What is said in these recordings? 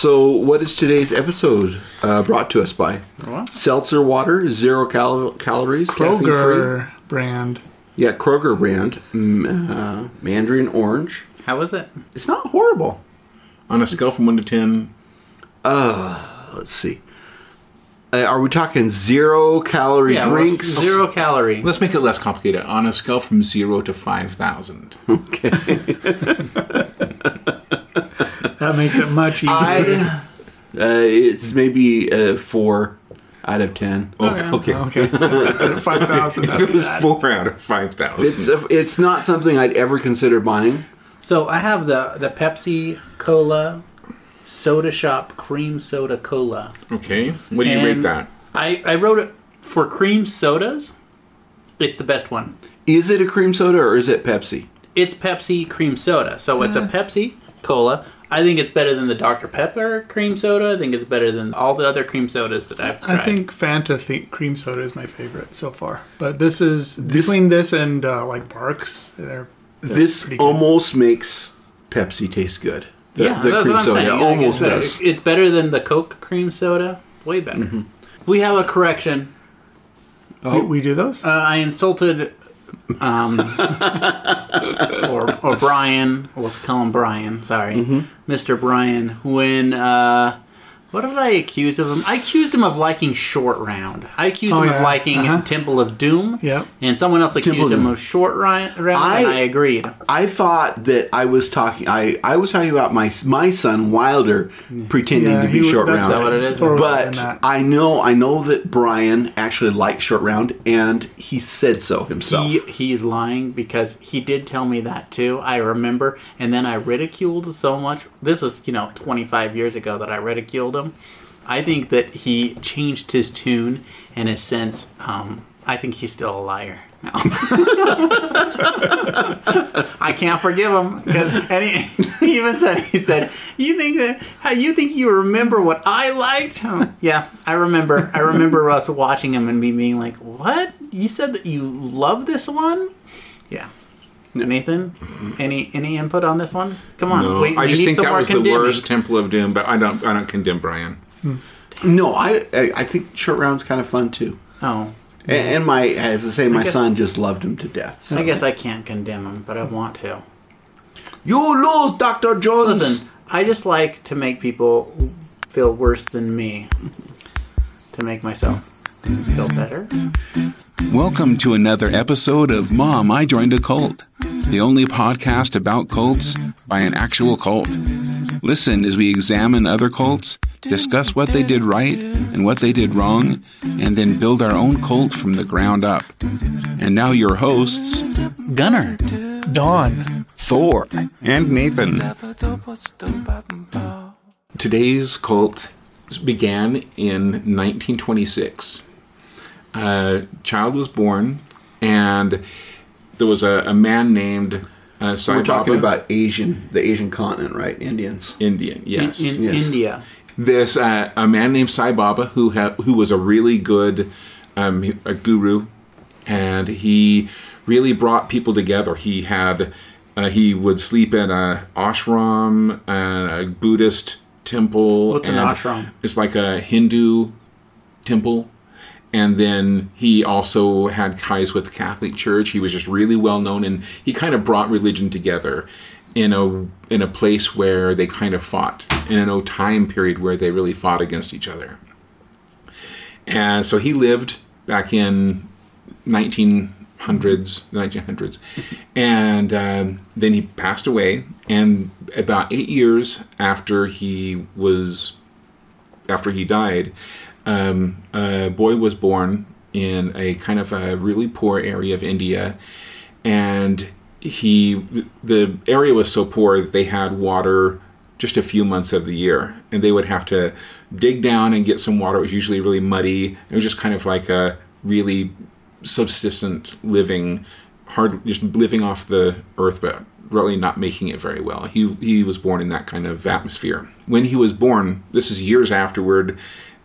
So, what is today's episode uh, brought to us by? What? Seltzer water, zero cal- calories, caffeine free. Kroger brand. Yeah, Kroger brand, mm, uh, Mandarin Orange. How is it? It's not horrible. On a scale from 1 to 10, Let's see. Uh, are we talking zero calorie Yeah, well, drinks? zero calorie. let's make it less complicated. On a scale from 0 to 5,000. Okay. That makes it much easier. I. Uh, it's maybe uh, four out of ten. Okay. okay. okay. Five thousand. It was 4 out of 5,000. It's it's not something I'd ever consider buying. So I have the the Pepsi Cola Soda Shop Cream Soda Cola. okay. What do you rate that? I I wrote it for cream sodas. It's the best one. Is it a cream soda or is it Pepsi? It's Pepsi cream soda. So it's a Pepsi Cola. I think it's better than the Dr Pepper cream soda. I think it's better than all the other cream sodas that I've tried. I think Fanta th- cream soda is my favorite so far. But this is between this and uh, like Barq's. They're, they're This pretty good. almost makes Pepsi taste good. The, yeah, the that's cream what I'm soda saying. Like, almost it's, does. It's better than the Coke cream soda. Way better. Mm-hmm. We have a correction. we, we do those. Uh, I insulted, um, or or Brian. We'll call him Brian. Sorry, Mm-hmm. Mr. Brian. When uh, what did I accuse of him? I accused him of liking Short Round. I accused Oh, him yeah. of liking Uh-huh. Temple of Doom. Yep. And someone else accused Temple him Doom. of Short Round, and I- I agreed. I thought that I was talking. I, I was talking about my my son Wilder pretending Yeah, to be he- short that's round. Is that what it is? Throw it in But. I know I know that Brian actually likes short round, and he said so himself. He, he's lying because he did tell me that too. I remember, and then I ridiculed so much. This was, you know, 25 years ago that I ridiculed him. I think that he changed his tune and his sense. Um, I think he's still a liar. No. I can't forgive him because and he, he even said he said you think that you think you remember what I liked? Um, yeah, I remember. I remember us watching him and me being like, "What? You said that you love this one?" Yeah. Nathan, any any input on this one? Come on, No, wait. I we just need think some that more was the worst Temple of Doom, but I don't I don't condemn Brian. Hmm. no, I, I I think short round's kind of fun too. Oh, And, and my as I say, my guess- son just loved him to death. So. I guess I can't condemn him, but I want to. You lose, Doctor Jones. Listen, I just like to make people feel worse than me to make myself feel better. Welcome to another episode of Mom, I Joined a Cult, the only podcast about cults by an actual cult. Listen as we examine other cults, discuss what they did right and what they did wrong, and then build our own cult from the ground up. And now your hosts, Gunnar, Dawn. Thor and Nathan. Today's cult began in 1926. A child was born, and there was a, a man named uh, Sai We're talking Baba. about Asian, the Asian continent, right? Indians. Indian, yes. In, in Yes. India. This uh, a man named Sai Baba who ha- who was a really good um, a guru, and he really brought people together. He had uh, he would sleep in a ashram, uh, a Buddhist temple. What's an ashram? It's like a Hindu temple. And then he also had ties with the Catholic Church. He was just really well known, and he kind of brought religion together in a in a place where they kind of fought in a time period where they really fought against each other. And so he lived back in 1900s, 1900s, and um, then he passed away. And about eight years after he was after he died, um, a boy was born in a kind of a really poor area of India, and he the area was so poor that they had water just a few months of the year, and they would have to dig down and get some water. It was usually really muddy. It was just kind of like a really subsistent living, hard just living off the earth, but really not making it very well. He he was born in that kind of atmosphere. When he was born, this is years afterward,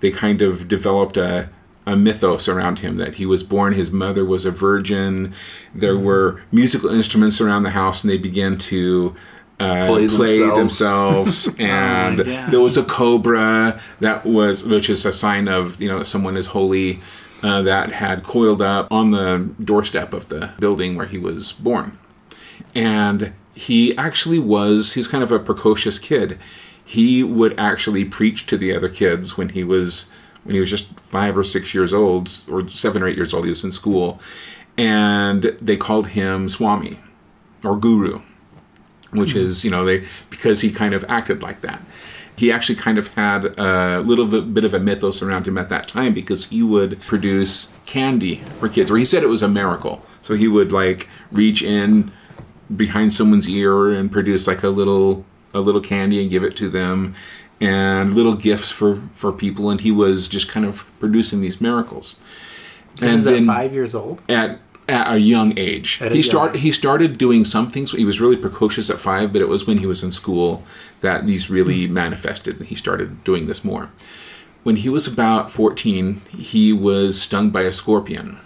they kind of developed a a mythos around him that he was born his mother was a virgin there were musical instruments around the house and they began to uh, Play play themselves. themselves, and God. there was a cobra that was, which is a sign of you know someone is holy, uh, that had coiled up on the doorstep of the building where he was born, and he actually was he's kind of a precocious kid. He would actually preach to the other kids when he was when he was just five or six years old, or seven or eight years old. He was in school, and they called him Swami or Guru which hmm. is you know they because he kind of acted like that he actually kind of had a little bit, bit of a mythos around him at that time because he would produce candy for kids or he said it was a miracle so he would like reach in behind someone's ear and produce like a little a little candy and give it to them and little gifts for for people and he was just kind of producing these miracles This is at five years old. at at a young age. A he young start age. he started doing some things. He was really precocious at five, but it was when he was in school that these really hmm. manifested. And he started doing this more. When he was about fourteen, he was stung by a scorpion,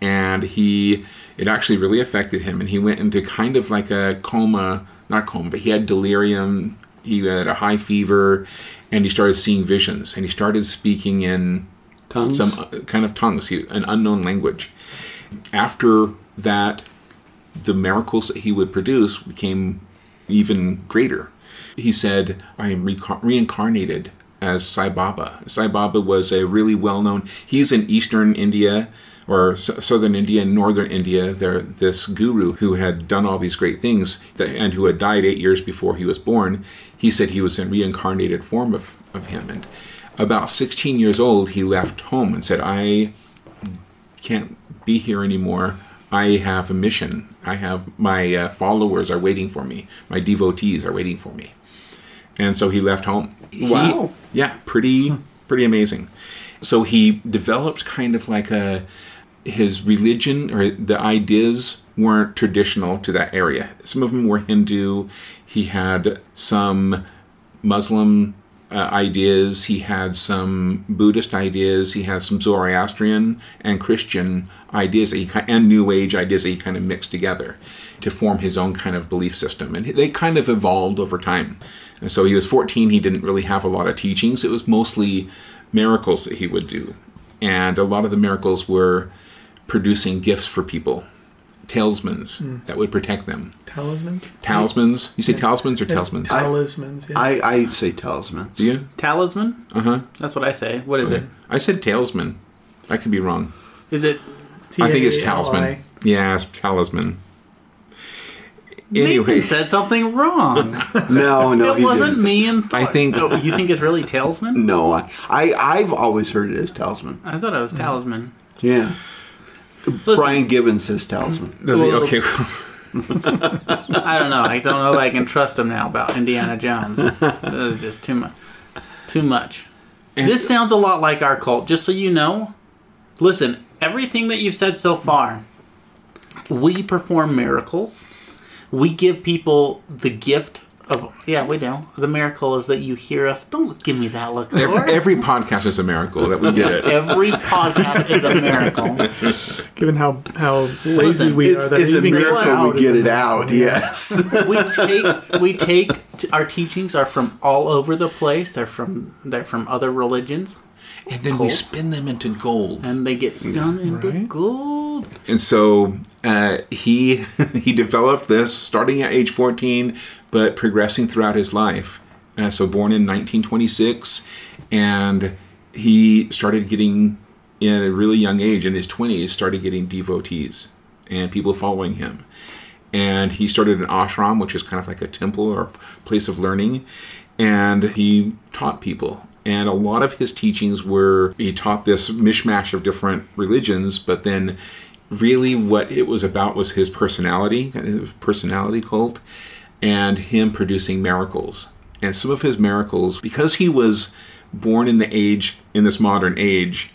and he it actually really affected him, and he went into kind of like a coma, not coma, but he had delirium. He had a high fever, and he started seeing visions, and he started speaking in Tongues. some uh, kind of tongues, he- an unknown language. After that, the miracles that he would produce became even greater. He said, I am reca- reincarnated as Sai Baba. Sai Baba was a really well known, he's in eastern India or southern India and northern India. There, this guru who had done all these great things that, and who had died eight years before he was born, he said he was in reincarnated form of, of him. And about 16 years old, he left home and said, I can't be here anymore. I have a mission. I have my uh, followers are waiting for me. My devotees are waiting for me. And so he left home. He- Wow. yeah, pretty pretty amazing. So he developed kind of like a his religion or the ideas weren't traditional to that area. Some of them were Hindu. He had some Muslim uh, ideas. He had some Buddhist ideas. He had some Zoroastrian and Christian ideas he, and New Age ideas that he kind of mixed together to form his own kind of belief system. And they kind of evolved over time. And so he was 14. He didn't really have a lot of teachings. It was mostly miracles that he would do. And a lot of the miracles were producing gifts for people, talismans that would protect them. Talismans? Talismans? You say talismans or It's talismans? Talismans, yeah. I, I say talismans. Do you? Talisman? Uh huh. That's what I say. What is it? I said talisman. I could be wrong. Is it? I think it's talisman. Yeah, it's talisman. Nathan said something wrong. No, no, it wasn't didn't. me and I think Oh, you think it's really talisman? No, I, I, I've always heard it as talisman. I thought it was talisman. Yeah. Listen, Brian Gibbons says talisman. does he? Okay. I don't know. I don't know if I can trust him now about Indiana Jones. This is just too much. Too much. this sounds a lot like our cult. Just so you know, listen. Everything that you've said so far, we perform miracles. We give people the gift of yeah. We do. The miracle is that you hear us. Don't give me that look. Thor. every, every podcast is a miracle that we get it. Every podcast is a miracle. Given how how lazy Listen, we It's, are, that it's a even gets miracle out we get it out, yes. we take we take t- our teachings are from all over the place. They're from they're from other religions, And then we spin them into gold. and they get spun into Right. gold. And so uh, he he developed this starting at age 14, but progressing throughout his life. Uh, so born in 1926, and he started getting in a really young age, in his 20s, started getting devotees and people following him. And he started an ashram, which is kind of like a temple or place of learning, and he taught people. And a lot of his teachings were he taught this mishmash of different religions, but then really what it was about was his personality, his personality cult, and him producing miracles. And some of his miracles, because he was born in the age, in this modern age,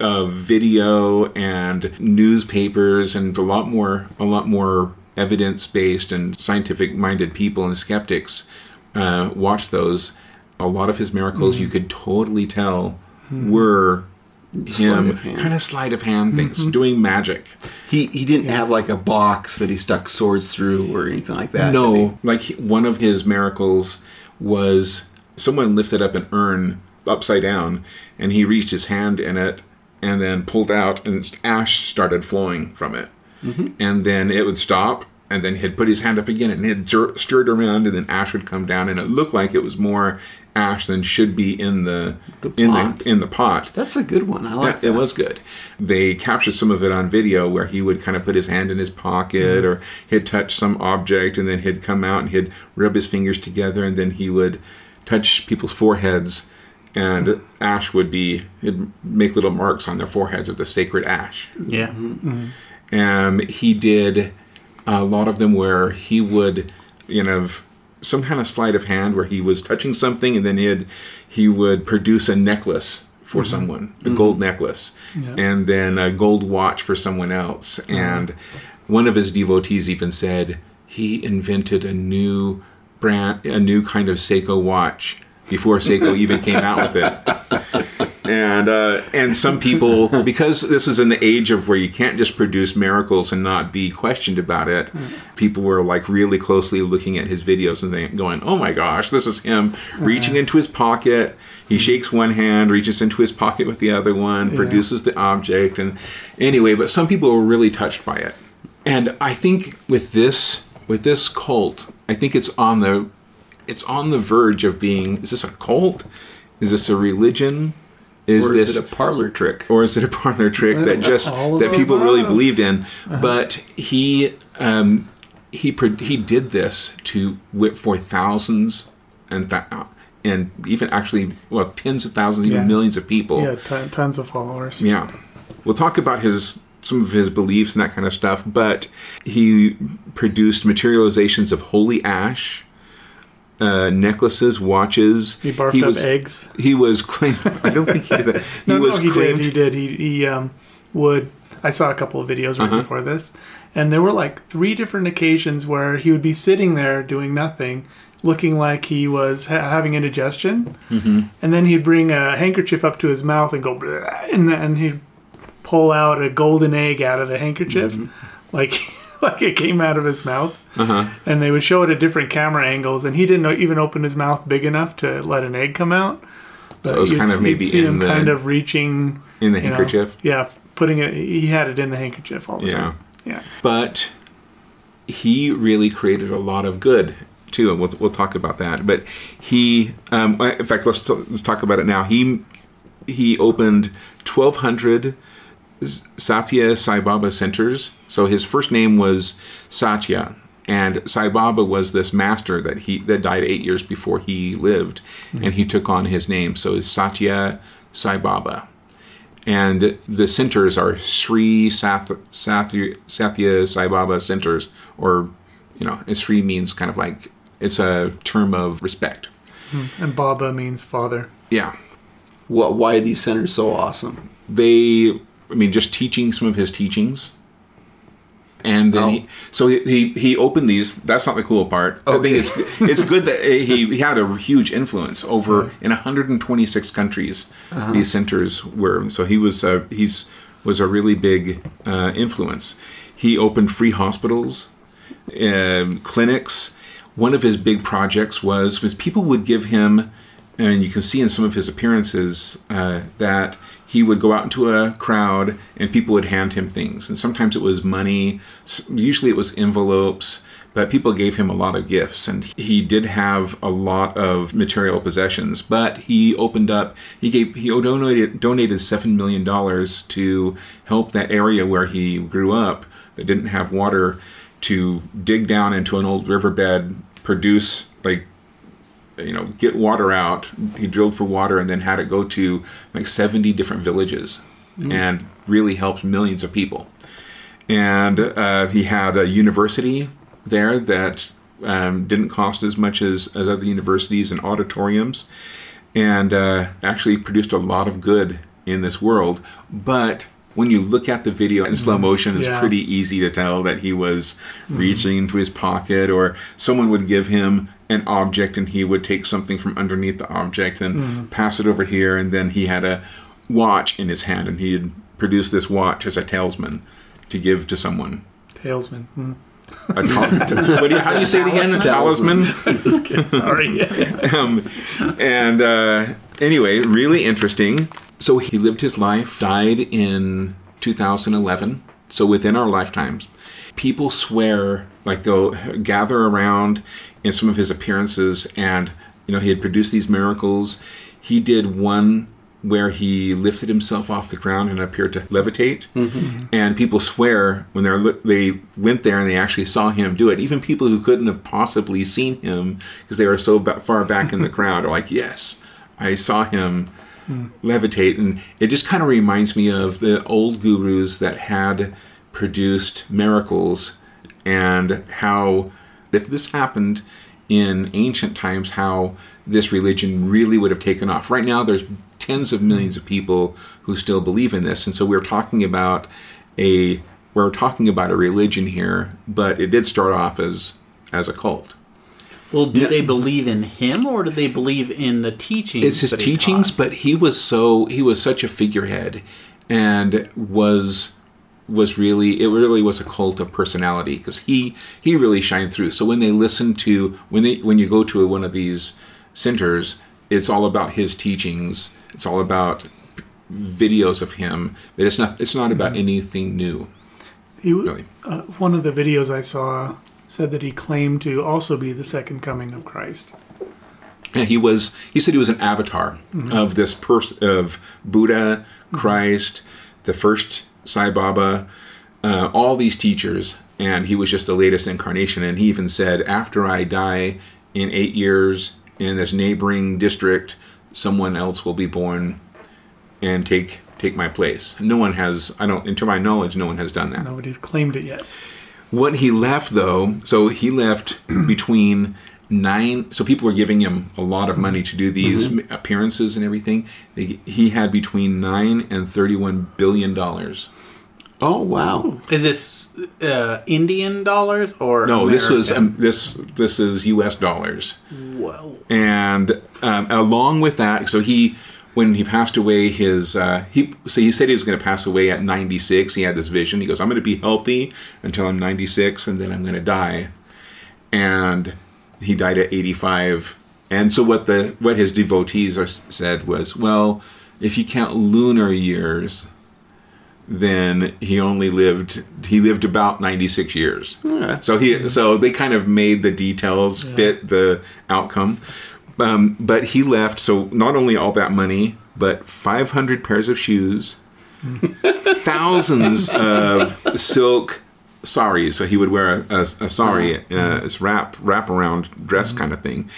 of video and newspapers and a lot more a lot more evidence based and scientific minded people and skeptics uh, watch those a lot of his miracles you mm. could totally tell mm. were him of kind of sleight of hand things, mm-hmm. doing magic. He he didn't have like a box that he stuck swords through or anything like that. No, like one of his miracles was someone lifted up an urn upside down, and he reached his hand in it, and then pulled out, and ash started flowing from it, mm-hmm. and then it would stop, and then he'd put his hand up again, and it stirred around, and then ash would come down, and it looked like it was more ash than should be in the, in pot. the in the pot. That's a good one. I like Yeah, that. it was good. They captured some of it on video where he would kind of put his hand in his pocket mm-hmm. or he'd touch some object and then he'd come out and he'd rub his fingers together and then he would touch people's foreheads and ash would be, he'd make little marks on their foreheads of the sacred ash. Yeah. and he did a lot of them where he would, you know, some kind of sleight of hand where he was touching something and then he'd he would produce a necklace for mm-hmm. someone, a gold necklace, Yeah. and then a gold watch for someone else. Uh-huh. And one of his devotees even said he invented a new brand, a new kind of Seiko watch before Seiko even came out with it. And uh, and some people because this is in the age of where you can't just produce miracles and not be questioned about it people were like really closely looking at his videos and they going oh my gosh this is him reaching into his pocket. He shakes one hand reaches into his pocket with the other one produces the object and anyway but some people were really touched by it. And i think with this with this cult i think it's on the it's on the verge of being is this a cult is this a religion is Or this is it a parlor trick? or is it a parlor trick that just that the people really believed in but he um he he did this to whip for thousands and th- and even actually well tens of thousands even Yeah. millions of people Yeah, ton tons of followers. yeah. We'll talk about his some of his beliefs and that kind of stuff, but he produced materializations of holy ash, uh, necklaces, watches. He barfed was, up eggs. He was claimed. I don't think he did that. He No, was no, he claimed. did. He did. He, he um, would. I saw a couple of videos right Uh-huh. before this, and there were like three different occasions where he would be sitting there doing nothing, looking like he was ha- having indigestion, mm-hmm. and then he'd bring a handkerchief up to his mouth and go, and then he'd pull out a golden egg out of the handkerchief, Mm-hmm. like like it came out of his mouth. Uh-huh. And they would show it at different camera angles, and he didn't even open his mouth big enough to let an egg come out. So it was kind of maybe see in him the- kind of reaching in the you know, handkerchief. yeah, putting it. He had it in the handkerchief all the Yeah. time. Yeah. but he really created a lot of good too, and we'll, we'll talk about that. But he, um, in fact, let's let's talk about it now. He he opened twelve hundred Sathya Sai Baba centers. So his first name was Sathya, and Sai Baba was this master that he that died eight years before he lived, hmm. and he took on his name. So it's Sathya Sai Baba and the centers are Sri Sath- Sathya, Sathya Sai Baba centers, or you know, and Sri means kind of like it's a term of respect. Hmm. And Baba means father. Yeah, What? Why are these centers so awesome? they, I mean, just teaching some of his teachings. And then Oh. he, so he, he opened these. That's not the cool part. I Okay. think it's it's good that he, he had a huge influence over in 126 countries. These centers were so he was uh, he's was a really big uh, influence. He opened free hospitals, um, clinics. One of his big projects was was people would give him, and you can see in some of his appearances uh, that he would go out into a crowd and people would hand him things, and sometimes it was money, usually it was envelopes. But people gave him a lot of gifts, and he did have a lot of material possessions. But he opened up. He gave. He donated donated seven million dollars to help that area where he grew up that didn't have water to dig down into an old riverbed, produce like you know get water out. He drilled for water and then had it go to like seventy different villages, and really helped millions of people. And uh, he had a university there that um, didn't cost as much as, as other universities and auditoriums, and uh, actually produced a lot of good in this world. But when you look at the video in slow motion, it's Yeah. pretty easy to tell that he was reaching into his pocket, or someone would give him an object and he would take something from underneath the object and pass it over here, and then he had a watch in his hand, and he had produced this watch as a talisman to give to someone. talisman Hmm. A tal- do you, how do you say it again? A talisman. Sorry. um, and uh, anyway, really interesting. So he lived his life, died in 2011. So within our lifetimes, people swear like they'll gather around in some of his appearances, and you know he had produced these miracles. He did one where he lifted himself off the ground and appeared to levitate. Mm-hmm. And people swear when they're li- they went there and they actually saw him do it. Even people who couldn't have possibly seen him because they were so ba- far back in the crowd are like, "Yes, I saw him hmm. levitate." And it just kind of reminds me of the old gurus that had produced miracles and how if this happened in ancient times how this religion really would have taken off right now there's tens of millions of people who still believe in this and so we're talking about a we're talking about a religion here but it did start off as as a cult Well, do they believe in him or do they believe in the teachings? it's his teachings taught? but he was so he was such a figurehead and was was really it really was a cult of personality because he he really shined through. So when they listen to when they when you go to one of these centers it's all about his teachings. It's all about videos of him but it's not it's not about mm-hmm. anything new He, really. uh, one of the videos I saw said that he claimed to also be the second coming of Christ. Yeah, he was he said he was an avatar mm-hmm. of this person of Buddha, mm-hmm. Christ, the first Sai Baba, uh, all these teachers, and he was just the latest incarnation. And he even said, after I die in eight years in this neighboring district, someone else will be born and take take my place. No one has I don't to my knowledge, no one has done that. Nobody's claimed it yet. What he left though, so he left between nine. So people were giving him a lot of money to do these m appearances and everything. They, he had between nine and thirty-one billion dollars. Oh wow! Is this uh, Indian dollars or No, this was um, this this is U.S. dollars. Whoa. and um, along with that, so he when he passed away, his uh, he so he said he was going to pass away at 96. He had this vision. He goes, "I'm going to be healthy until I'm 96, and then I'm going to die." And he died at 85. And so what the what his devotees are, said was, "Well, if you count lunar years." Then he only lived. He lived about ninety six years. So he. So they kind of made the details fit the outcome. Um, but he left, so not only all that money, but 500 pairs of shoes, thousands of silk saris. So he would wear a, a, a sari, uh, mm-hmm. this wrap wrap around dress mm-hmm. kind of thing.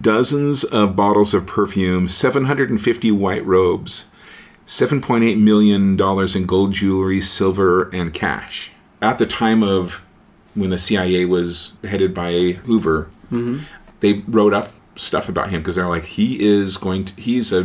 Dozens of bottles of perfume, 750 white robes, 7.8 million dollars in gold jewelry, silver, and cash. At the time of when the CIA was headed by Hoover, mm-hmm. they wrote up stuff about him because they're like, he is going to, he's a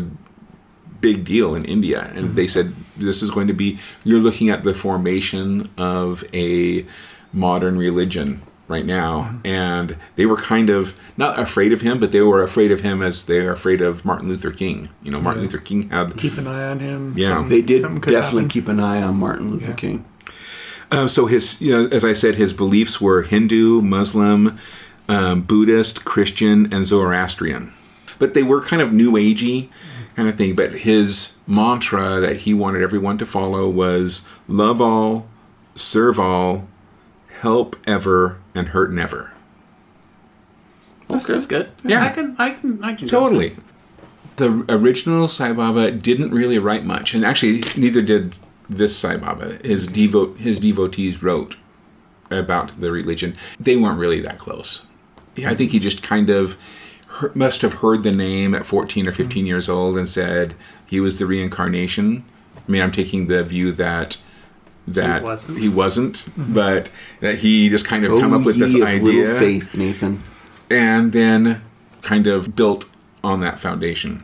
big deal in India. And they said, this is going to be, you're looking at the formation of a modern religion right now. And they were kind of not afraid of him, but they were afraid of him as they are afraid of Martin Luther King. You know, Martin Luther King had Keep an eye on him. Yeah. Something- They did could definitely happen. keep an eye on Martin Luther Yeah. King. Uh, so his, you know, as I said, his beliefs were Hindu, Muslim, um, Buddhist, Christian, and Zoroastrian. But they were kind of New Agey kind of thing. But his mantra that he wanted everyone to follow was love all, serve all, help ever, and hurt never. That's, that's good. Yeah. I can. I can. I can. Totally. The original Sai Baba didn't really write much, and actually neither did this Sai Baba. His devote his devotees wrote about the religion. They weren't really that close. Yeah, I think he just kind of he- must have heard the name at 14 or 15 years old and said he was the reincarnation. I mean, I'm taking the view that that wasn't. he wasn't, but that he just kind of come Oh, up with this ye of idea faith, Nathan. and then kind of built on that foundation.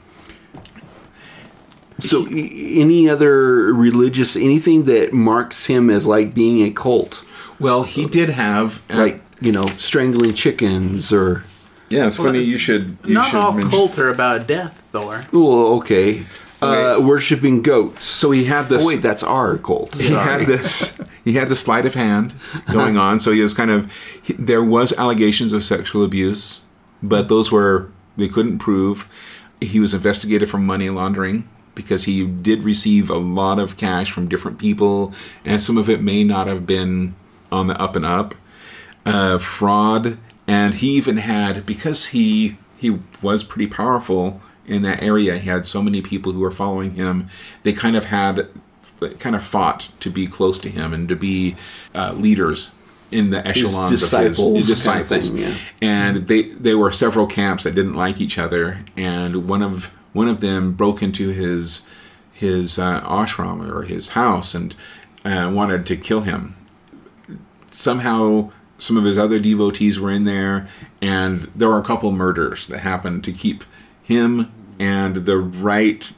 So, i- any other religious anything that marks him as like being a cult, Well, he did have uh, like you know, strangling chickens or yeah. It's funny you should. You Not should all mention- cults are about death, Thor. well, okay, uh, worshiping goats. So he had this. Oh, wait, that's our cult. he had this he had the sleight of hand going on so he was kind of he, there was allegations of sexual abuse but those were they couldn't prove he was investigated for money laundering because he did receive a lot of cash from different people and some of it may not have been on the up and up uh, fraud and he even had because he he was pretty powerful in that area he had so many people who were following him they kind of had kind of fought to be close to him and to be uh, leaders in the echelons disciples of his kind of disciples thing, yeah. and they there were several camps that didn't like each other and one of one of them broke into his his uh, ashram or his house and uh, wanted to kill him somehow some of his other devotees were in there and there were a couple murders that happened to keep him and the right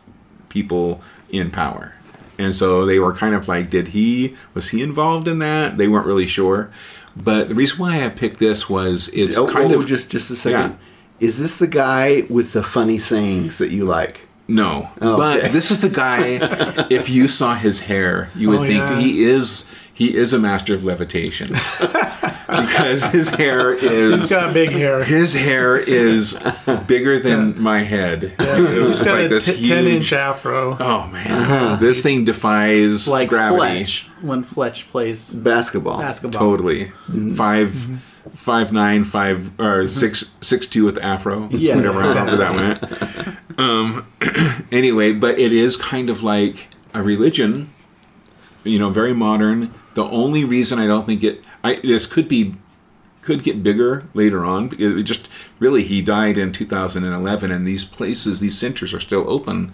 people in power and so they were kind of like did he was he involved in that they weren't really sure but the reason why i picked this was it's Oh, kind oh, of just just a second. Yeah. Is this the guy with the funny sayings that you like? No, Oh, but okay. this is the guy. if you saw his hair, you would Oh, think yeah. he is he is a master of levitation because his hair He's is got big hair. his hair is bigger than my head. it was He's got like a this t- huge. 10 inch afro. Oh man, uh-huh. this thing defies like gravity. Fletch when Fletch plays Basketball. basketball. Totally, mm-hmm. 5 mm-hmm. five nine, five or mm-hmm. six six two with the afro. Yeah, whatever however that went. Um, anyway, but it is kind of like a religion, you know, very modern. The only reason I don't think it, I this could be, could get bigger later on. Because it just really he died in 2011, and these places, these centers are still open,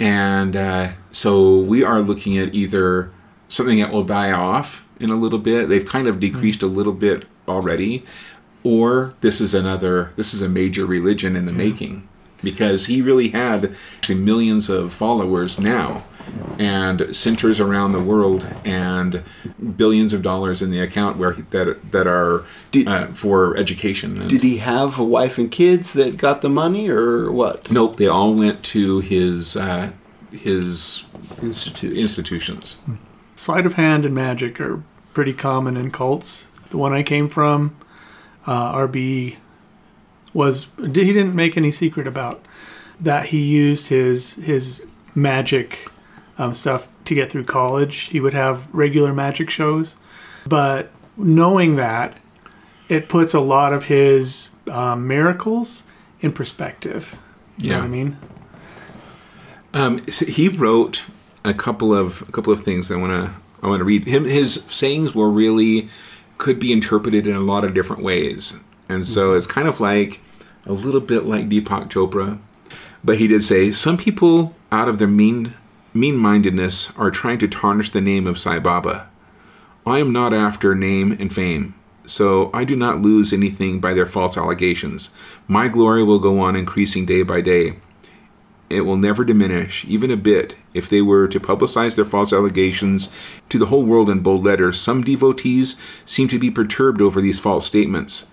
and uh, so we are looking at either something that will die off in a little bit. They've kind of decreased a little bit already, or this is another. This is a major religion in the making because he really had millions of followers now and centers around the world and billions of dollars in the account where he- that that are Did- uh, for education. And- Did he have a wife and kids that got the money, or what? Nope, they all went to his uh, his Institute. institutions. Sleight of hand and magic are pretty common in cults. The one I came from, uh, RB, was he didn't make any secret about that he used his his magic um, stuff to get through college. He would have regular magic shows, but knowing that, it puts a lot of his um, miracles in perspective. You know Yeah. what I mean? Um, so he wrote a couple of a couple of things that I want to I want to read. Him his sayings were really could be interpreted in a lot of different ways, and so it's kind of like a little bit like Deepak Chopra. But he did say some people out of their mean mean mindedness are trying to tarnish the name of Sai Baba. I am not after name and fame, so I do not lose anything by their false allegations. My glory will go on increasing day by day. It will never diminish, even a bit, if they were to publicize their false allegations to the whole world in bold letters. Some devotees seem to be perturbed over these false statements.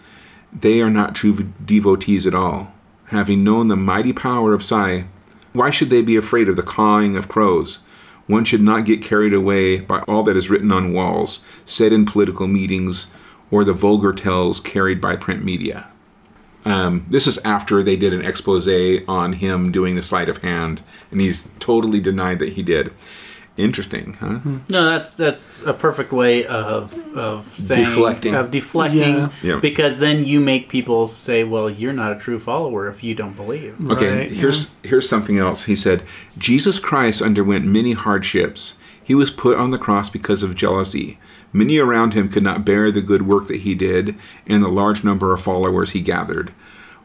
They are not true devotees at all. Having known the mighty power of Sai, why should they be afraid of the cawing of crows? One should not get carried away by all that is written on walls, said in political meetings, or the vulgar tales carried by print media. Um, this is after they did an expose on him doing the sleight of hand, and he's totally denied that he did. Interesting, huh? No, that's that's a perfect way of of saying Deflecting. of deflecting Yeah. Yeah. because then you make people say, "Well, you're not a true follower if you don't believe." Okay, Right, here's here's something else. He said, Jesus Christ underwent many hardships. He was put on the cross because of jealousy. Many around him could not bear the good work that he did and the large number of followers he gathered.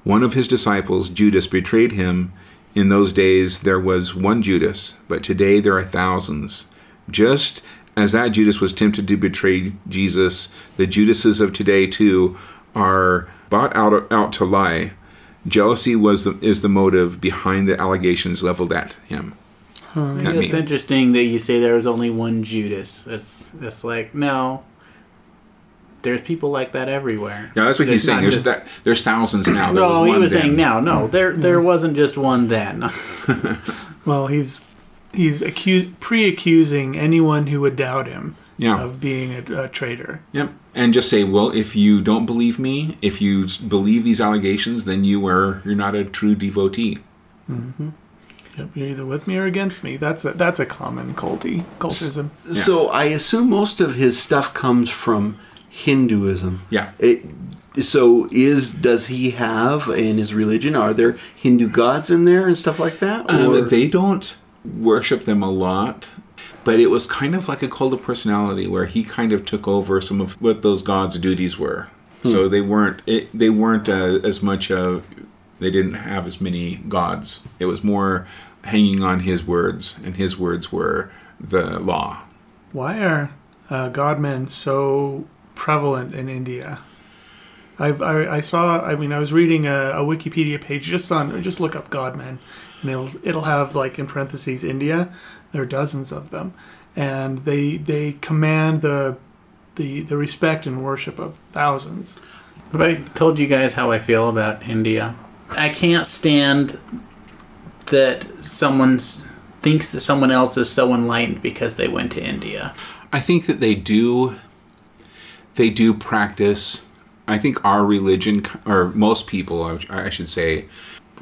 One of his disciples, Judas, betrayed him. In those days there was one Judas, but today there are thousands. Just as that Judas was tempted to betray Jesus, the Judases of today too are bought out out to lie. Jealousy was the, is the motive behind the allegations leveled at him. Not It's me. interesting that you say there was only one Judas. That's that's like no. There's people like that everywhere. Yeah, that's what he's saying. There's just- that. There's thousands now. There No, he one was then. saying now. No, there there wasn't just one then. Well, he's he's accuse, pre-accusing anyone who would doubt him Yeah. of being a, a traitor. Yep. And just say, well, if you don't believe me, if you believe these allegations, then you are you're not a true devotee. Mm-hmm. Yep, you're either with me or against me. That's a that's a common culty cultism. So I assume most of his stuff comes from Hinduism. Yeah. It, so is does he have in his religion? Are there Hindu gods in there and stuff like that? Um, they don't worship them a lot, but it was kind of like a cult of personality where he kind of took over some of what those gods' duties were. So they weren't it, they weren't uh, as much of they didn't have as many gods. It was more hanging on his words, and his words were the law. Why are uh, godmen so prevalent in India? I've, I, I saw. I mean, I was reading a, a Wikipedia page just on. Just look up godmen, and it'll it'll have like in parentheses India. There are dozens of them, and they they command the the the respect and worship of thousands. Have I told you guys how I feel about India? I can't stand that someone thinks that someone else is so enlightened because they went to India. I think that they do they do practice I think our religion or most people I should say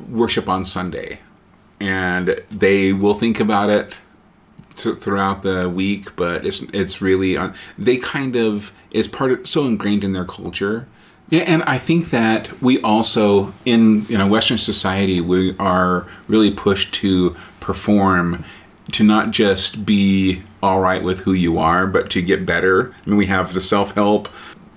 worship on Sunday. And they will think about it th- throughout the week but it's it's really they kind of it's part of so ingrained in their culture. Yeah and I think that we also in you know western society we are really pushed to perform to not just be all right with who you are, but to get better. I mean, we have the self help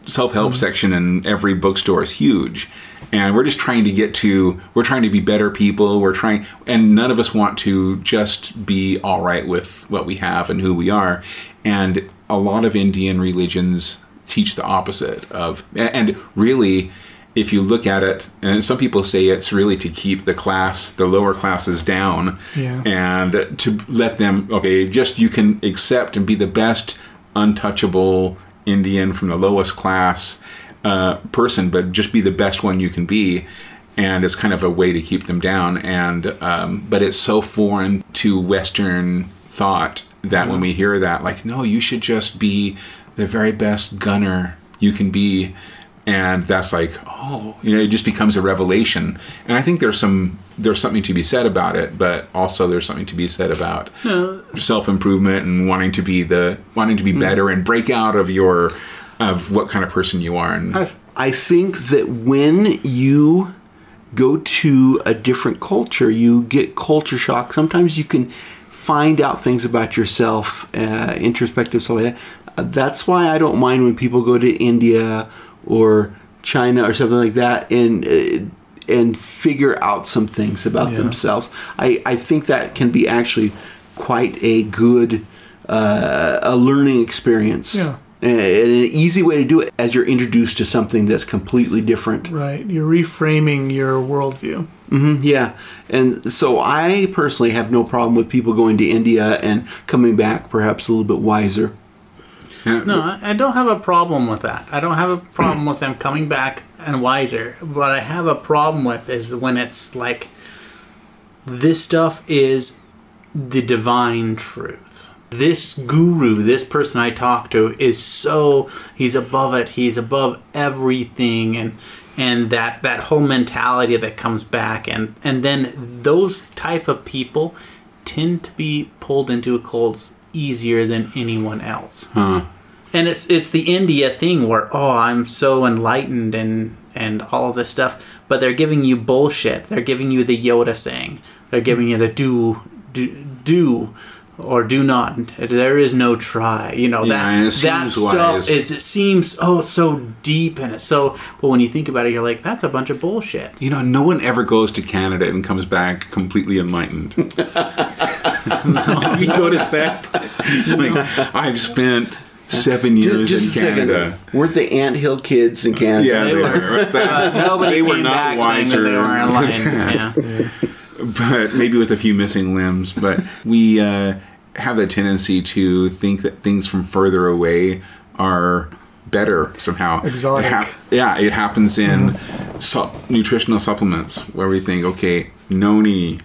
self help mm-hmm. section in every bookstore is huge, and we're just trying to get to we're trying to be better people. We're trying, and none of us want to just be all right with what we have and who we are. And a lot of Indian religions teach the opposite of, and really if you look at it, and some people say it's really to keep the class, the lower classes down, Yeah. and to let them, okay, just you can accept and be the best untouchable Indian from the lowest class uh, person, but just be the best one you can be. And it's kind of a way to keep them down. And um, but it's so foreign to Western thought that when we hear that, like, no, you should just be the very best Gunnar you can be and that's like oh you know it just becomes a revelation and i think there's some there's something to be said about it but also there's something to be said about self-improvement and wanting to be the wanting to be better and break out of your of what kind of person you are and I think that when you go to a different culture, you get culture shock. Sometimes you can find out things about yourself, uh, introspective stuff like that. Uh, that's why I don't mind when people go to India or China or something like that and uh, and figure out some things about Yeah. themselves. I, I think that can be actually quite a good uh, a learning experience. Yeah. And an easy way to do it as you're introduced to something that's completely different. Right, you're reframing your worldview. Mm-hmm, Yeah. And so I personally have no problem with people going to India and coming back perhaps a little bit wiser. No, I don't have a problem with that. I don't have a problem with them coming back and wiser. What I have a problem with is when it's like this stuff is the divine truth. This guru, this person I talk to is so he's above it. He's above everything and and that that whole mentality that comes back and and then those type of people tend to be pulled into a cults easier than anyone else and it's it's the India thing where oh I'm so enlightened and and all this stuff, but they're giving you bullshit. They're giving you the Yoda saying. They're giving you the do do do or do not. There is no try. You know Yeah, and that it that seems stuff wise. is it seems oh so deep and it's so. But when you think about it, you're like that's a bunch of bullshit. you know no one ever goes to canada and comes back completely enlightened have you noticed that like i've spent seven years Just, just in a second. canada Weren't the Ant Hill kids in Canada? yeah They they, were- were. That's- Nobody they were came not back wiser saying that they were enlightened. Yeah. But maybe with a few missing limbs. But we uh, have the tendency to think that things from further away are better somehow. Exotic. It yeah, it happens in su- nutritional supplements where we think, okay, noni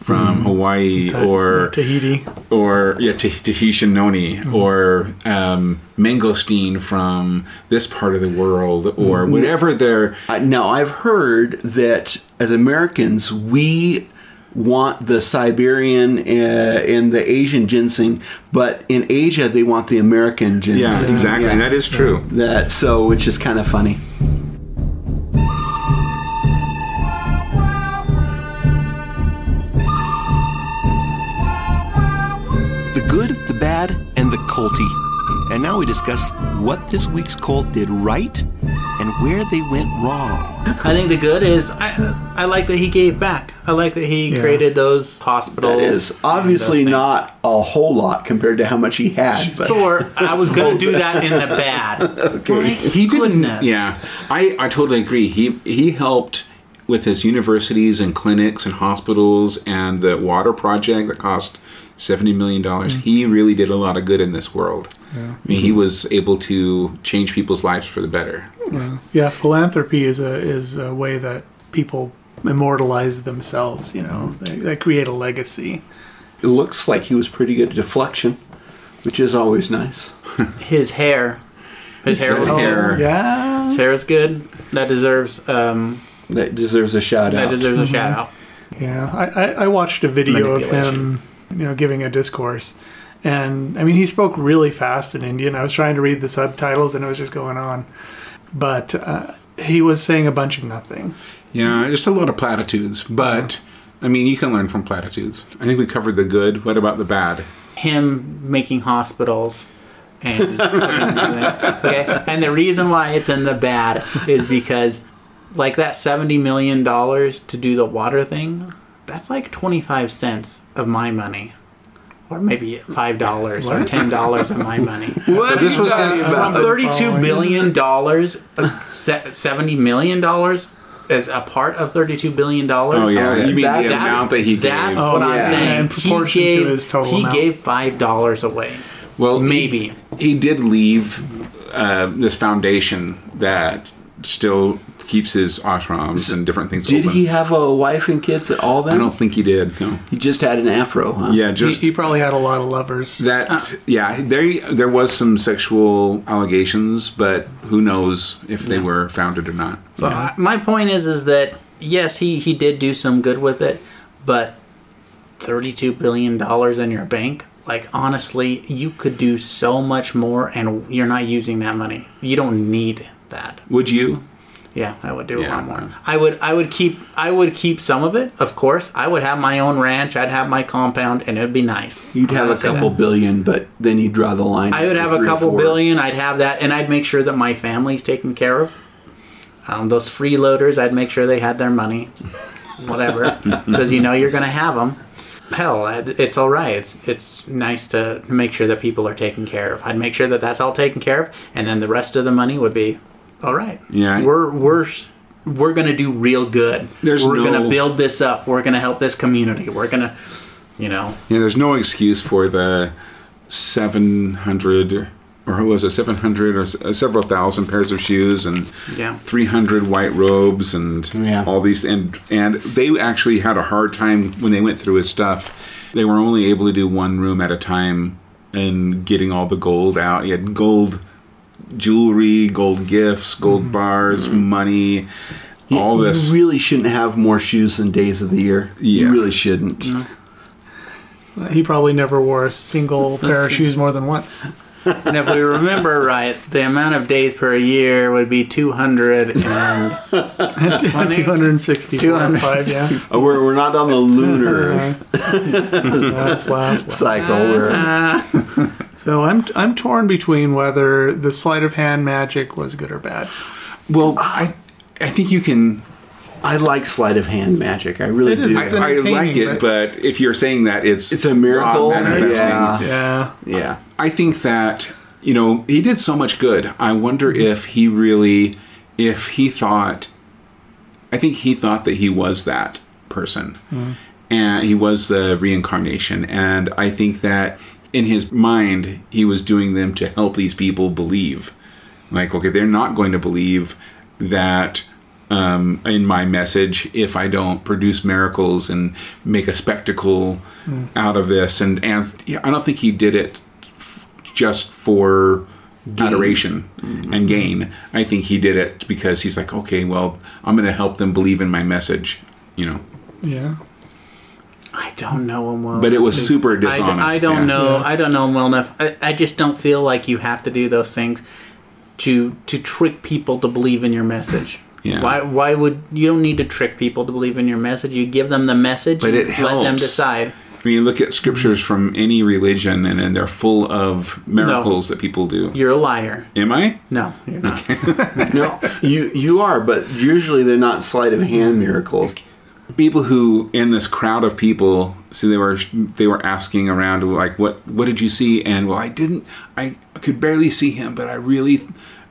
from Hawaii or Tahiti. or yeah, Tah- Tahitian noni or um, mangosteen from this part of the world or whatever they're Uh, now, I've heard that as Americans, we want the Siberian uh, and the Asian ginseng, but in Asia, they want the American ginseng. yeah exactly Yeah. that is true. That so, which is kind of funny. And. And now we discuss what this week's cult did right and where they went wrong. I think the good is I I like that he gave back. I like that he Yeah. created those hospitals. That is obviously not a whole lot compared to how much he had. But Thor, I was gonna do that in the bad. okay. he didn't yeah I, I totally agree he he helped with his universities and clinics and hospitals and the water project that cost 70 million dollars mm. he really did a lot of good in this world I mean, he mm-hmm. was able to change people's lives for the better Yeah. yeah, philanthropy is a is a way that people immortalize themselves. You know, they, they create a legacy. it looks like he was pretty good at deflection, which is always nice. His hair. His hair was hair. hair. Oh, Yeah, His hair is good. That deserves um That deserves a shout that out. deserves a mm-hmm. shout out. yeah. I, I, I watched a video of him, you know, giving a discourse, and I mean, he spoke really fast in Indian. I was trying to read the subtitles, and it was just going on, but uh, he was saying a bunch of nothing. yeah just a lot of platitudes. But i mean you can learn from platitudes. I think we covered the good. What about the bad? Him making hospitals and okay. And the reason why it's in the bad is because like that seventy million dollars to do the water thing, that's like twenty five cents of my money. Or maybe five dollars or ten dollars of my money. What this was From I'm thirty-two following. billion dollars, seventy million dollars, is a part of thirty-two billion dollars. oh yeah you mean that's- the amount that he That's gave what Oh, I'm yeah. saying. In proportion he to his total he amount. gave five dollars away. Well, he- Maybe. he, did leave uh, this foundation that still keeps his ashrams and different things Did open. he have a wife and kids at all then? I don't think he did. No. He just had an afro, huh? Yeah, He, just he probably had a lot of lovers. that. Uh. yeah, there there was some sexual allegations, but who knows if they were founded or not. But I- my point is, is that yes, he he did do some good with it, but thirty-two billion dollars in your bank. Like honestly, you could do so much more, and you're not using that money. You don't need that. Would you? Yeah, I would do a Yeah. lot more. I would I would keep I would keep some of it, of course. I would have my own ranch, I'd have my compound, and it'd be nice. You'd I'm have a couple that. billion, but then you'd draw the line. I would have a couple billion. I'd have that, and I'd make sure that my family's taken care of. Um, those freeloaders, I'd make sure they had their money, whatever, because you know you're going to have them. Hell, it's all right. It's it's nice to make sure that people are taken care of. I'd make sure that that's all taken care of, and then the rest of the money would be all right. Yeah. we're we're we're going to do real good. There's we're gonna build this up. We're going to help this community. We're going to, you know, Yeah, there's no excuse for the 700 or who was it 700 or uh, several thousand pairs of shoes and Yeah. 300 white robes and Yeah. all these and and they actually had a hard time when they went through his stuff they were only able to do one room at a time and getting all the gold out he had gold jewelry gold gifts gold mm-hmm. bars money You- all this You really shouldn't have more shoes than days of the year. Yeah. You really shouldn't. He probably never wore a single pair of shoes more than once. And if we remember right, the amount of days per year would be 200 and 260 260. yeah. Oh, we're, we're not on the lunar Yeah, flash. cycle. We're, So I'm I'm torn between whether the sleight of hand magic was good or bad. well i i think you can I like sleight of hand magic. I really It is. do. It's I, I like it, but- but if you're saying that it's It's a miracle, God manifesting, yeah. Yeah. yeah. I think that you know he did so much good. I wonder mm-hmm. if he really, if he thought, I think he thought that he was that person, mm-hmm. and he was the reincarnation. And I think that in his mind he was doing them to help these people believe Like, okay, they're not going to believe that um, in my message if I don't produce miracles and make a spectacle out of this. And and I don't think he did it just for adoration and gain. I think he did it because he's like, okay, well, I'm going to help them believe in my message. You know, Yeah. I don't know him well. but it was super I, d- dishonest. I don't yeah. know. Yeah. I don't know him well enough. I, I just don't feel like you have to do those things to to trick people to believe in your message. Yeah. Why? Why would you don't need to trick people to believe in your message? You give them the message, But and it let them decide. I mean, you look at scriptures from any religion, and then they're full of miracles that people do. You're a liar. Am I? No, you're not. No, you you are, but usually they're not sleight of hand miracles. people who in this crowd of people so they were they were asking around like what what did you see and well i didn't i could barely see him but i really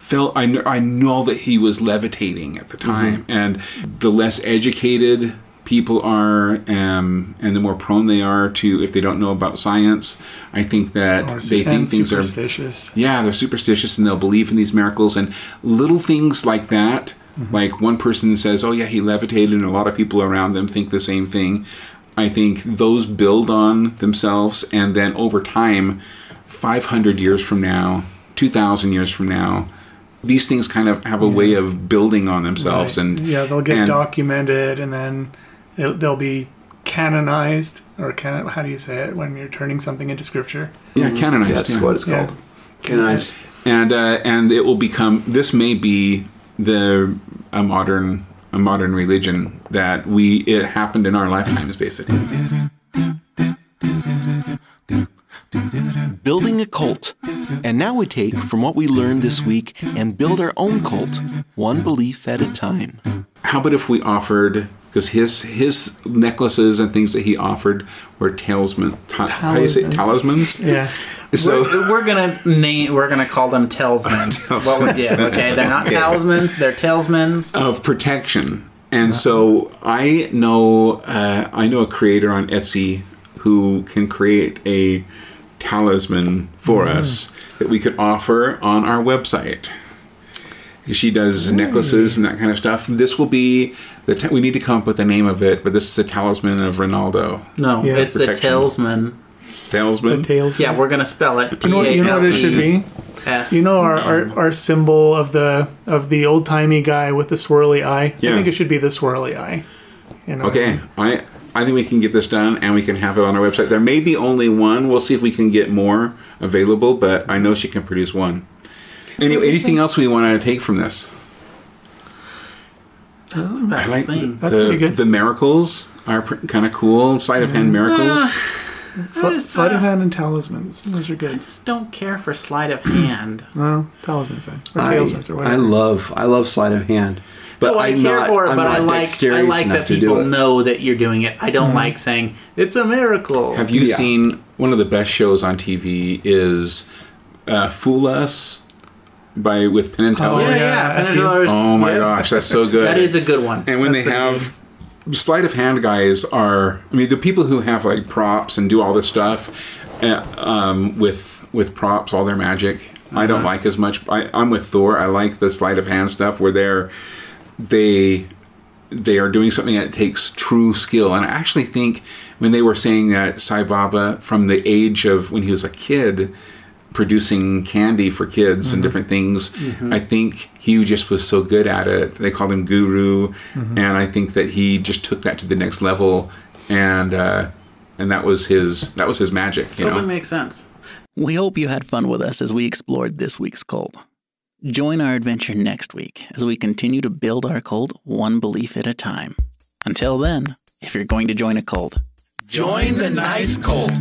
felt i, kn- I know that he was levitating at the time and the less educated people are um, and the more prone they are to if they don't know about science i think that Or they think things are superstitious. yeah, they're superstitious and they'll believe in these miracles and little things like that. Like one person says, "Oh yeah, he levitated," and a lot of people around them think the same thing. I think those build on themselves, and then over time, 500 years from now, 2,000 years from now, these things kind of have a way of building on themselves. Right. And yeah, they'll get and- documented and then they'll, they'll be canonized or can how do you say it when you're turning something into scripture? Yeah, canonized. That's yeah. what it's Yeah. called. Canonized. and uh, and it will become this may be the a modern a modern religion that we it happened in our lifetimes basically Building a cult. And now we take from what we learned this week and build our own cult, one belief at a time. how about if we offered because his his necklaces and things that he offered were talisman ta- how do you say talismans Yeah. so we're, we're gonna name. We're gonna call them talismen. What would- yeah, okay. They're not Okay. talismans. They're talismans. of protection. And so I know uh, I know a creator on Etsy who can create a talisman for hmm. us that we could offer on our website. She does necklaces and that kind of stuff. This will be the ta- we need to come up with the name of it, but this is the talisman of Ronaldo. No, Yeah. it's the Protection. talisman. The Talisman. Yeah, we're gonna spell it. You know, what, you know what it should be? S. You know our, our, our symbol of the of the old timey guy with the swirly eye. Yeah. I think it should be the swirly eye. You know? Okay, I I think we can get this done and we can have it on our website. There may be only one. We'll see if we can get more available, but I know she can produce one. Anyway, anything else we want to take from this? That's the best like thing. That's the, pretty good. The miracles are pr- kind of cool. Sleight of hand miracles. Sli- just, sleight of uh, hand and talismans. Those are good. I just don't care for sleight of hand. Well, talismans then. Or I, talismans or I love I love sleight of hand, but oh, I I'm care not, for it, I'm but I not like I like that people know that you're doing it. I don't like saying it's a miracle. Have you Yeah. seen one of the best shows on TV? Is uh, Fool Us by with Penn and Teller? Oh, yeah, yeah, yeah. Penn you. Dollars, Oh my yeah. gosh, that's so good. That is a good one. And when That's they pretty have sleight of hand guys are, I mean, the people who have like props and do all this stuff uh, um, with with props, all their magic. I don't like as much. I, I'm with Thor. I like the sleight of hand stuff where they're they they are doing something that takes true skill. And I actually think when they were saying that Sai Baba, from the age of when he was a kid, producing candy for kids and mm-hmm. different things, mm-hmm. I think he just was so good at it. They called him Guru, mm-hmm. and I think that he just took that to the next level, and uh, and that was his that was his magic. You Totally know? makes sense. We hope you had fun with us as we explored this week's cult. Join our adventure next week as we continue to build our cult one belief at a time. Until then, if you're going to join a cult, join the nice cult.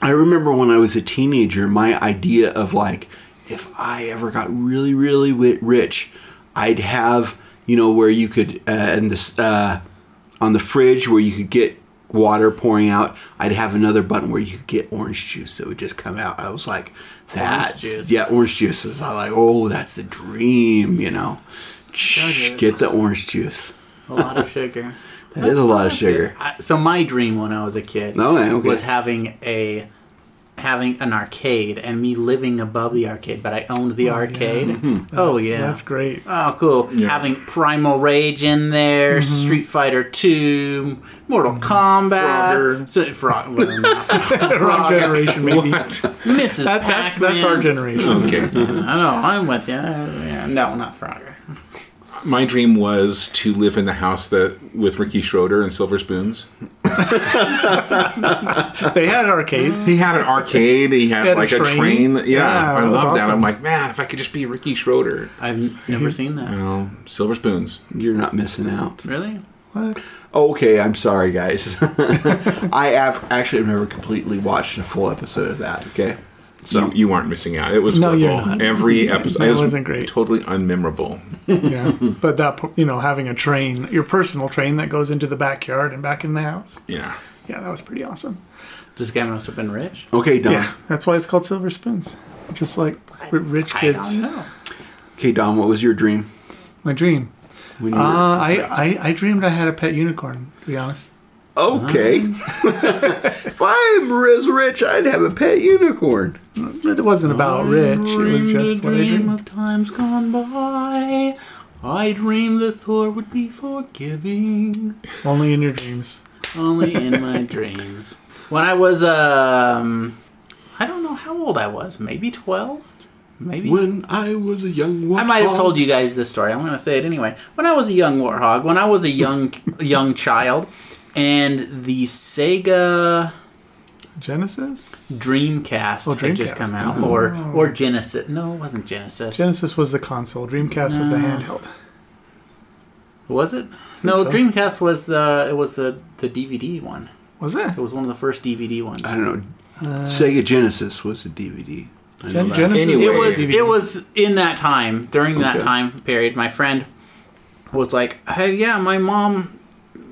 I remember when I was a teenager, my idea of like, if I ever got really, really rich, I'd have, you know, where you could, uh, in this, uh, on the fridge where you could get water pouring out, I'd have another button where you could get orange juice that would just come out. I was like, that's, juice. yeah, orange juice is I like, oh, that's the dream, you know. Get the orange juice. A lot of sugar. That is a lot of sugar. I, so my dream when I was a kid No, okay. was having a having an arcade and me living above the arcade, but I owned the arcade. Oh yeah, That's great. Oh, cool. Having Primal Rage in there, Mm-hmm. Street Fighter 2, Mortal Kombat. Frogger. So, Frog, well, not Wrong generation, maybe. What? Mrs. That, that's that's our generation. Okay. I know, I'm with you. Yeah, no, not Frogger. My dream was to live in the house that with Ricky Schroder and Silver Spoons. They had arcades. He had an arcade. He had, He had like a train. train. Yeah, Yeah, I it was love that. I'm like, man, if I could just be Ricky Schroder. I've never seen that. Oh, Silver Spoons. You're not missing out. Really? What? Okay, I'm sorry, guys. I have actually never completely watched a full episode of that. Okay, so you, you aren't missing out. It was No, you're not. Every episode That it was wasn't great. Totally unmemorable. Yeah, but that you know having a train, your personal train that goes into the backyard and back in the house. Yeah. Yeah, that was pretty awesome. This guy must have been rich. okay, Don. Yeah, that's why it's called silver spoons. Just like ri- rich I kids. don't know. Okay, Don. What was your dream? My dream. When Uh, were- I, I I dreamed I had a pet unicorn. To be honest. Okay. if I'm as rich, I'd have a pet unicorn. It wasn't about rich. It was Dreamed just a what I dream dreamed. of times gone by. I dreamed that Thor would be forgiving. Only in your dreams. Only in my dreams. When I was, um, I don't know how old I was. Maybe 12? Maybe. When I was a young I might have told you guys this story. I'm going to say it anyway. When I was a young warthog, when I was a young young child, and the Sega Genesis. Dreamcast Oh, had just come out, oh. or or Genesis. No, it wasn't Genesis. Genesis was the console. Dreamcast was the handheld. was it? No, so. Dreamcast was the it was the the DVD one. Was it? It was one of the first DVD ones. I don't know. Uh, Sega Genesis was a DVD. Gen- Genesis. Anyway. it was DVD. it was in that time during that time period my friend was like hey yeah my mom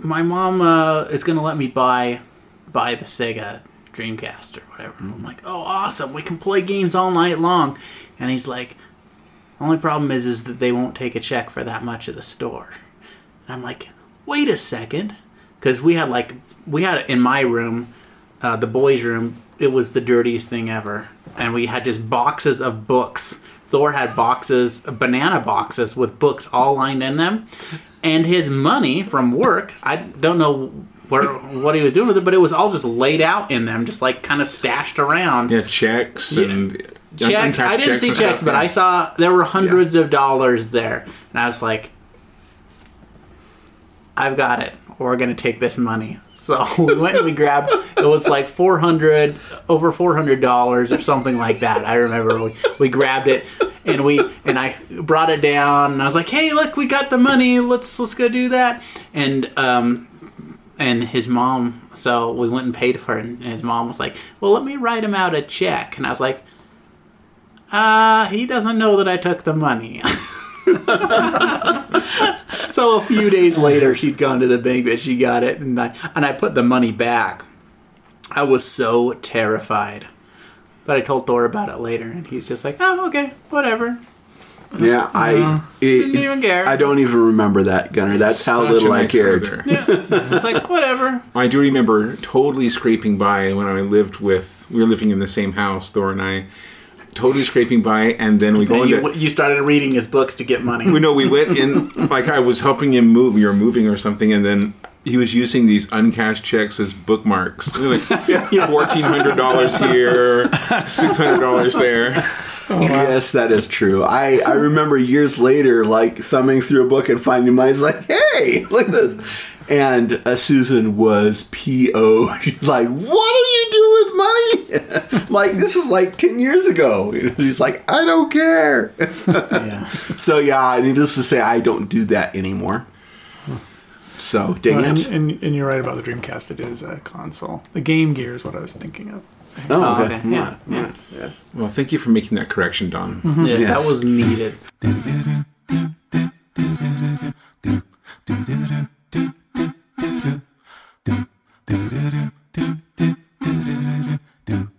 my mom uh, is gonna let me buy buy the sega dreamcast or whatever And i'm like oh awesome we can play games all night long and he's like only problem is is that they won't take a check for that much at the store and i'm like wait a second because we had like we had in my room uh, the boys' room, it was the dirtiest thing ever. And we had just boxes of books. Thor had boxes, banana boxes with books all lined in them. And his money from work, I don't know where what he was doing with it, but it was all just laid out in them, just like kind of stashed around. Yeah, checks and Checks. I didn't see checks, but. I saw there were hundreds of dollars there. And I was like, I've got it. We're going to take this money. So we went and we grabbed, it was like 400, over $400 or something like that. I remember we, we grabbed it and we, and I brought it down and I was like, hey, look, we got the money. Let's, let's go do that. And, um, and his mom, so we went and paid for it. And his mom was like, well, let me write him out a check. And I was like, uh, he doesn't know that I took the money. so a few days later, she'd gone to the bank that she got it, and I and I put the money back. I was so terrified, but I told Thor about it later, and he's just like, "Oh, okay, whatever." Yeah, I uh-huh. it, Didn't even care. I don't even remember that, Gunnar. That's how Such little a I nice cared. brother. Yeah, it's just like whatever. I do remember totally scraping by when I lived with. We were living in the same house, Thor and I. Totally scraping by, and then we go Then into. you, you started reading his books to get money. we know we went in like I was helping him move. We were moving or something, and then he was using these uncashed checks as bookmarks. Like fourteen hundred dollars here, six hundred dollars there. Yes, that is true. I, I remember years later, like thumbing through a book and finding mine. It's like, hey, look at this. And uh, Susan was PO. She's like, what do you do with money? like, this is like 10 years ago. She's like, I don't care. yeah. so, yeah, needless to say, I don't do that anymore. So uh, well, it. And, and, and, you're right about the Dreamcast. It is a console. The Game Gear is what I was thinking of. Saying. Oh, okay. Oh, yeah. Yeah. yeah. yeah. Well, thank you for making that correction, Don. Mm-hmm. Yes, yes, that was needed. do do do do do do